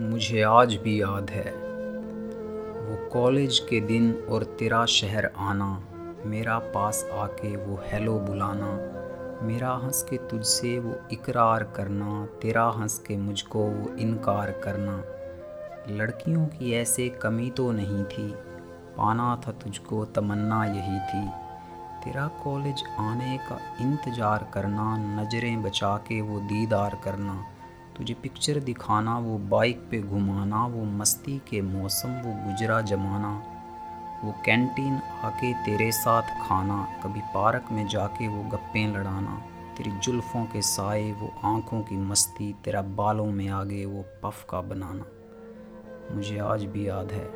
मुझे आज भी याद है। वो कॉलेज के दिन और तेरा शहर आना, मेरा पास आके वो हेलो बुलाना, मेरा हंस के तुझसे वो इकरार करना, तेरा हंस के मुझको वो इनकार करना। लड़कियों की ऐसे कमी तो नहीं थी, पाना था तुझको तमन्ना यही थी। तेरा कॉलेज आने का इंतज़ार करना, नज़रें बचा के वो दीदार करना तुझे पिक्चर दिखाना, वो बाइक पे घुमाना, वो मस्ती के मौसम, वो गुजरा जमाना, वो कैंटीन आके तेरे साथ खाना, कभी पार्क में जाके वो गप्पें लड़ाना, तेरी जुल्फ़ों के साए, वो आँखों की मस्ती, तेरा बालों में आगे वो पफ का बनाना। मुझे आज भी याद है।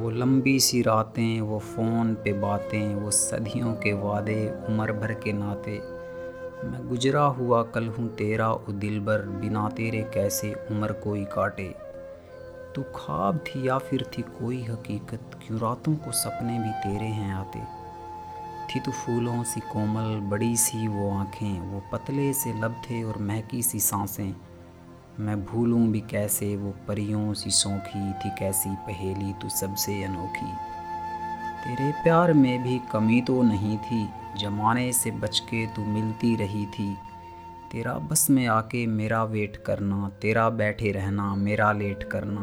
वो लंबी सी रातें, वो फ़ोन पे बातें, वो सदियों के वादे, उम्र भर के नाते मैं गुजरा हुआ कल हूँ तेरा ओ दिल भर बिना तेरे कैसे उम्र कोई काटे। तू ख्वाब थी या फिर थी कोई हकीकत, क्यों रातों को सपने भी तेरे हैं आते। थी तू फूलों सी कोमल, बड़ी सी वो आँखें, वो पतले से लब थे और महकी सी साँसें। मैं भूलूं भी कैसे वो परियों सी सौखी, थी कैसी पहेली तू सबसे अनोखी। तेरे प्यार में भी कमी तो नहीं थी। जमाने से बच के तू मिलती रही थी। तेरा बस में आके मेरा वेट करना, तेरा बैठे रहना, मेरा लेट करना।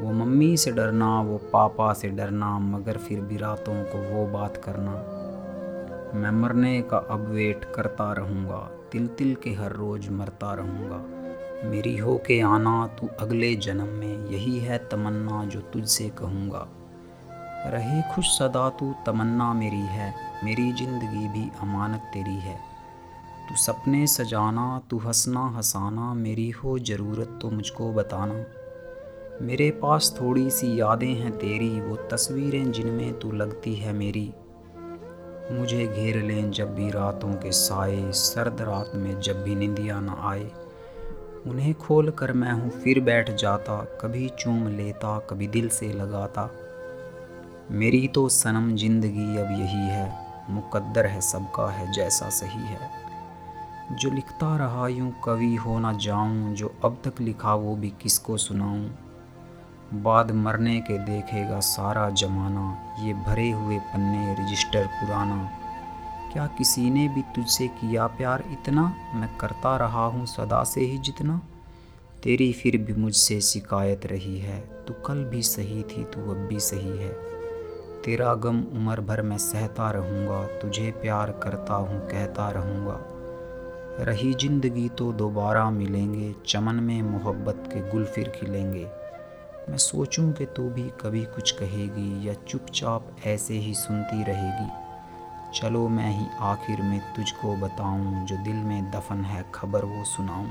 वो मम्मी से डरना, वो पापा से डरना, मगर फिर भी रातों को वो बात करना। मैं मरने का अब वेट करता रहूँगा तिल तिल के हर रोज़ मरता रहूँगा। मेरी हो के आना, तू अगले जन्म में, यही है तमन्ना जो तुझसे कहूँगा। रहे खुश सदा तू तमन्ना मेरी है, मेरी ज़िंदगी भी अमानत तेरी है। तू सपने सजाना, तू हंसना हंसाना, मेरी हो ज़रूरत तो मुझको बताना। मेरे पास थोड़ी सी यादें हैं तेरी, वो तस्वीरें जिनमें तू लगती है मेरी। मुझे घेर लें जब भी रातों के साए, सर्द रात में जब भी निंदिया ना आए। उन्हें खोल कर मैं हूँ फिर बैठ जाता, कभी चूम लेता, कभी दिल से लगाता। मेरी तो सनम ज़िंदगी अब यही है, मुकद्दर है सबका है जैसा सही है। जो लिखता रहा यूँ कवि हो ना जाऊँ, जो अब तक लिखा वो भी किसको सुनाऊँ? बाद मरने के देखेगा सारा जमाना, ये भरे हुए पन्ने रजिस्टर पुराना। क्या किसी ने भी तुझसे किया प्यार इतना? मैं करता रहा हूँ सदा से ही जितना। तेरी फिर भी मुझसे शिकायत रही है, तू कल भी सही थी, तू अब भी सही है। तेरा गम उम्र भर मैं सहता रहूँगा, तुझे प्यार करता हूँ, कहता रहूँगा। रही ज़िंदगी तो दोबारा मिलेंगे, चमन में मोहब्बत के गुल फिर खिलेंगे। मैं सोचूं कि तू भी कभी कुछ कहेगी, या चुपचाप ऐसे ही सुनती रहेगी। चलो मैं ही आखिर में तुझको बताऊँ, जो दिल में दफन है, खबर वो सुनाऊं।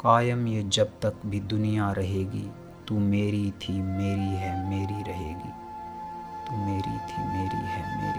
कायम ये जब तक भी दुनिया रहेगी, तू मेरी थी, मेरी है, मेरी रहेगी। तू मेरी थी मेरी है मेरी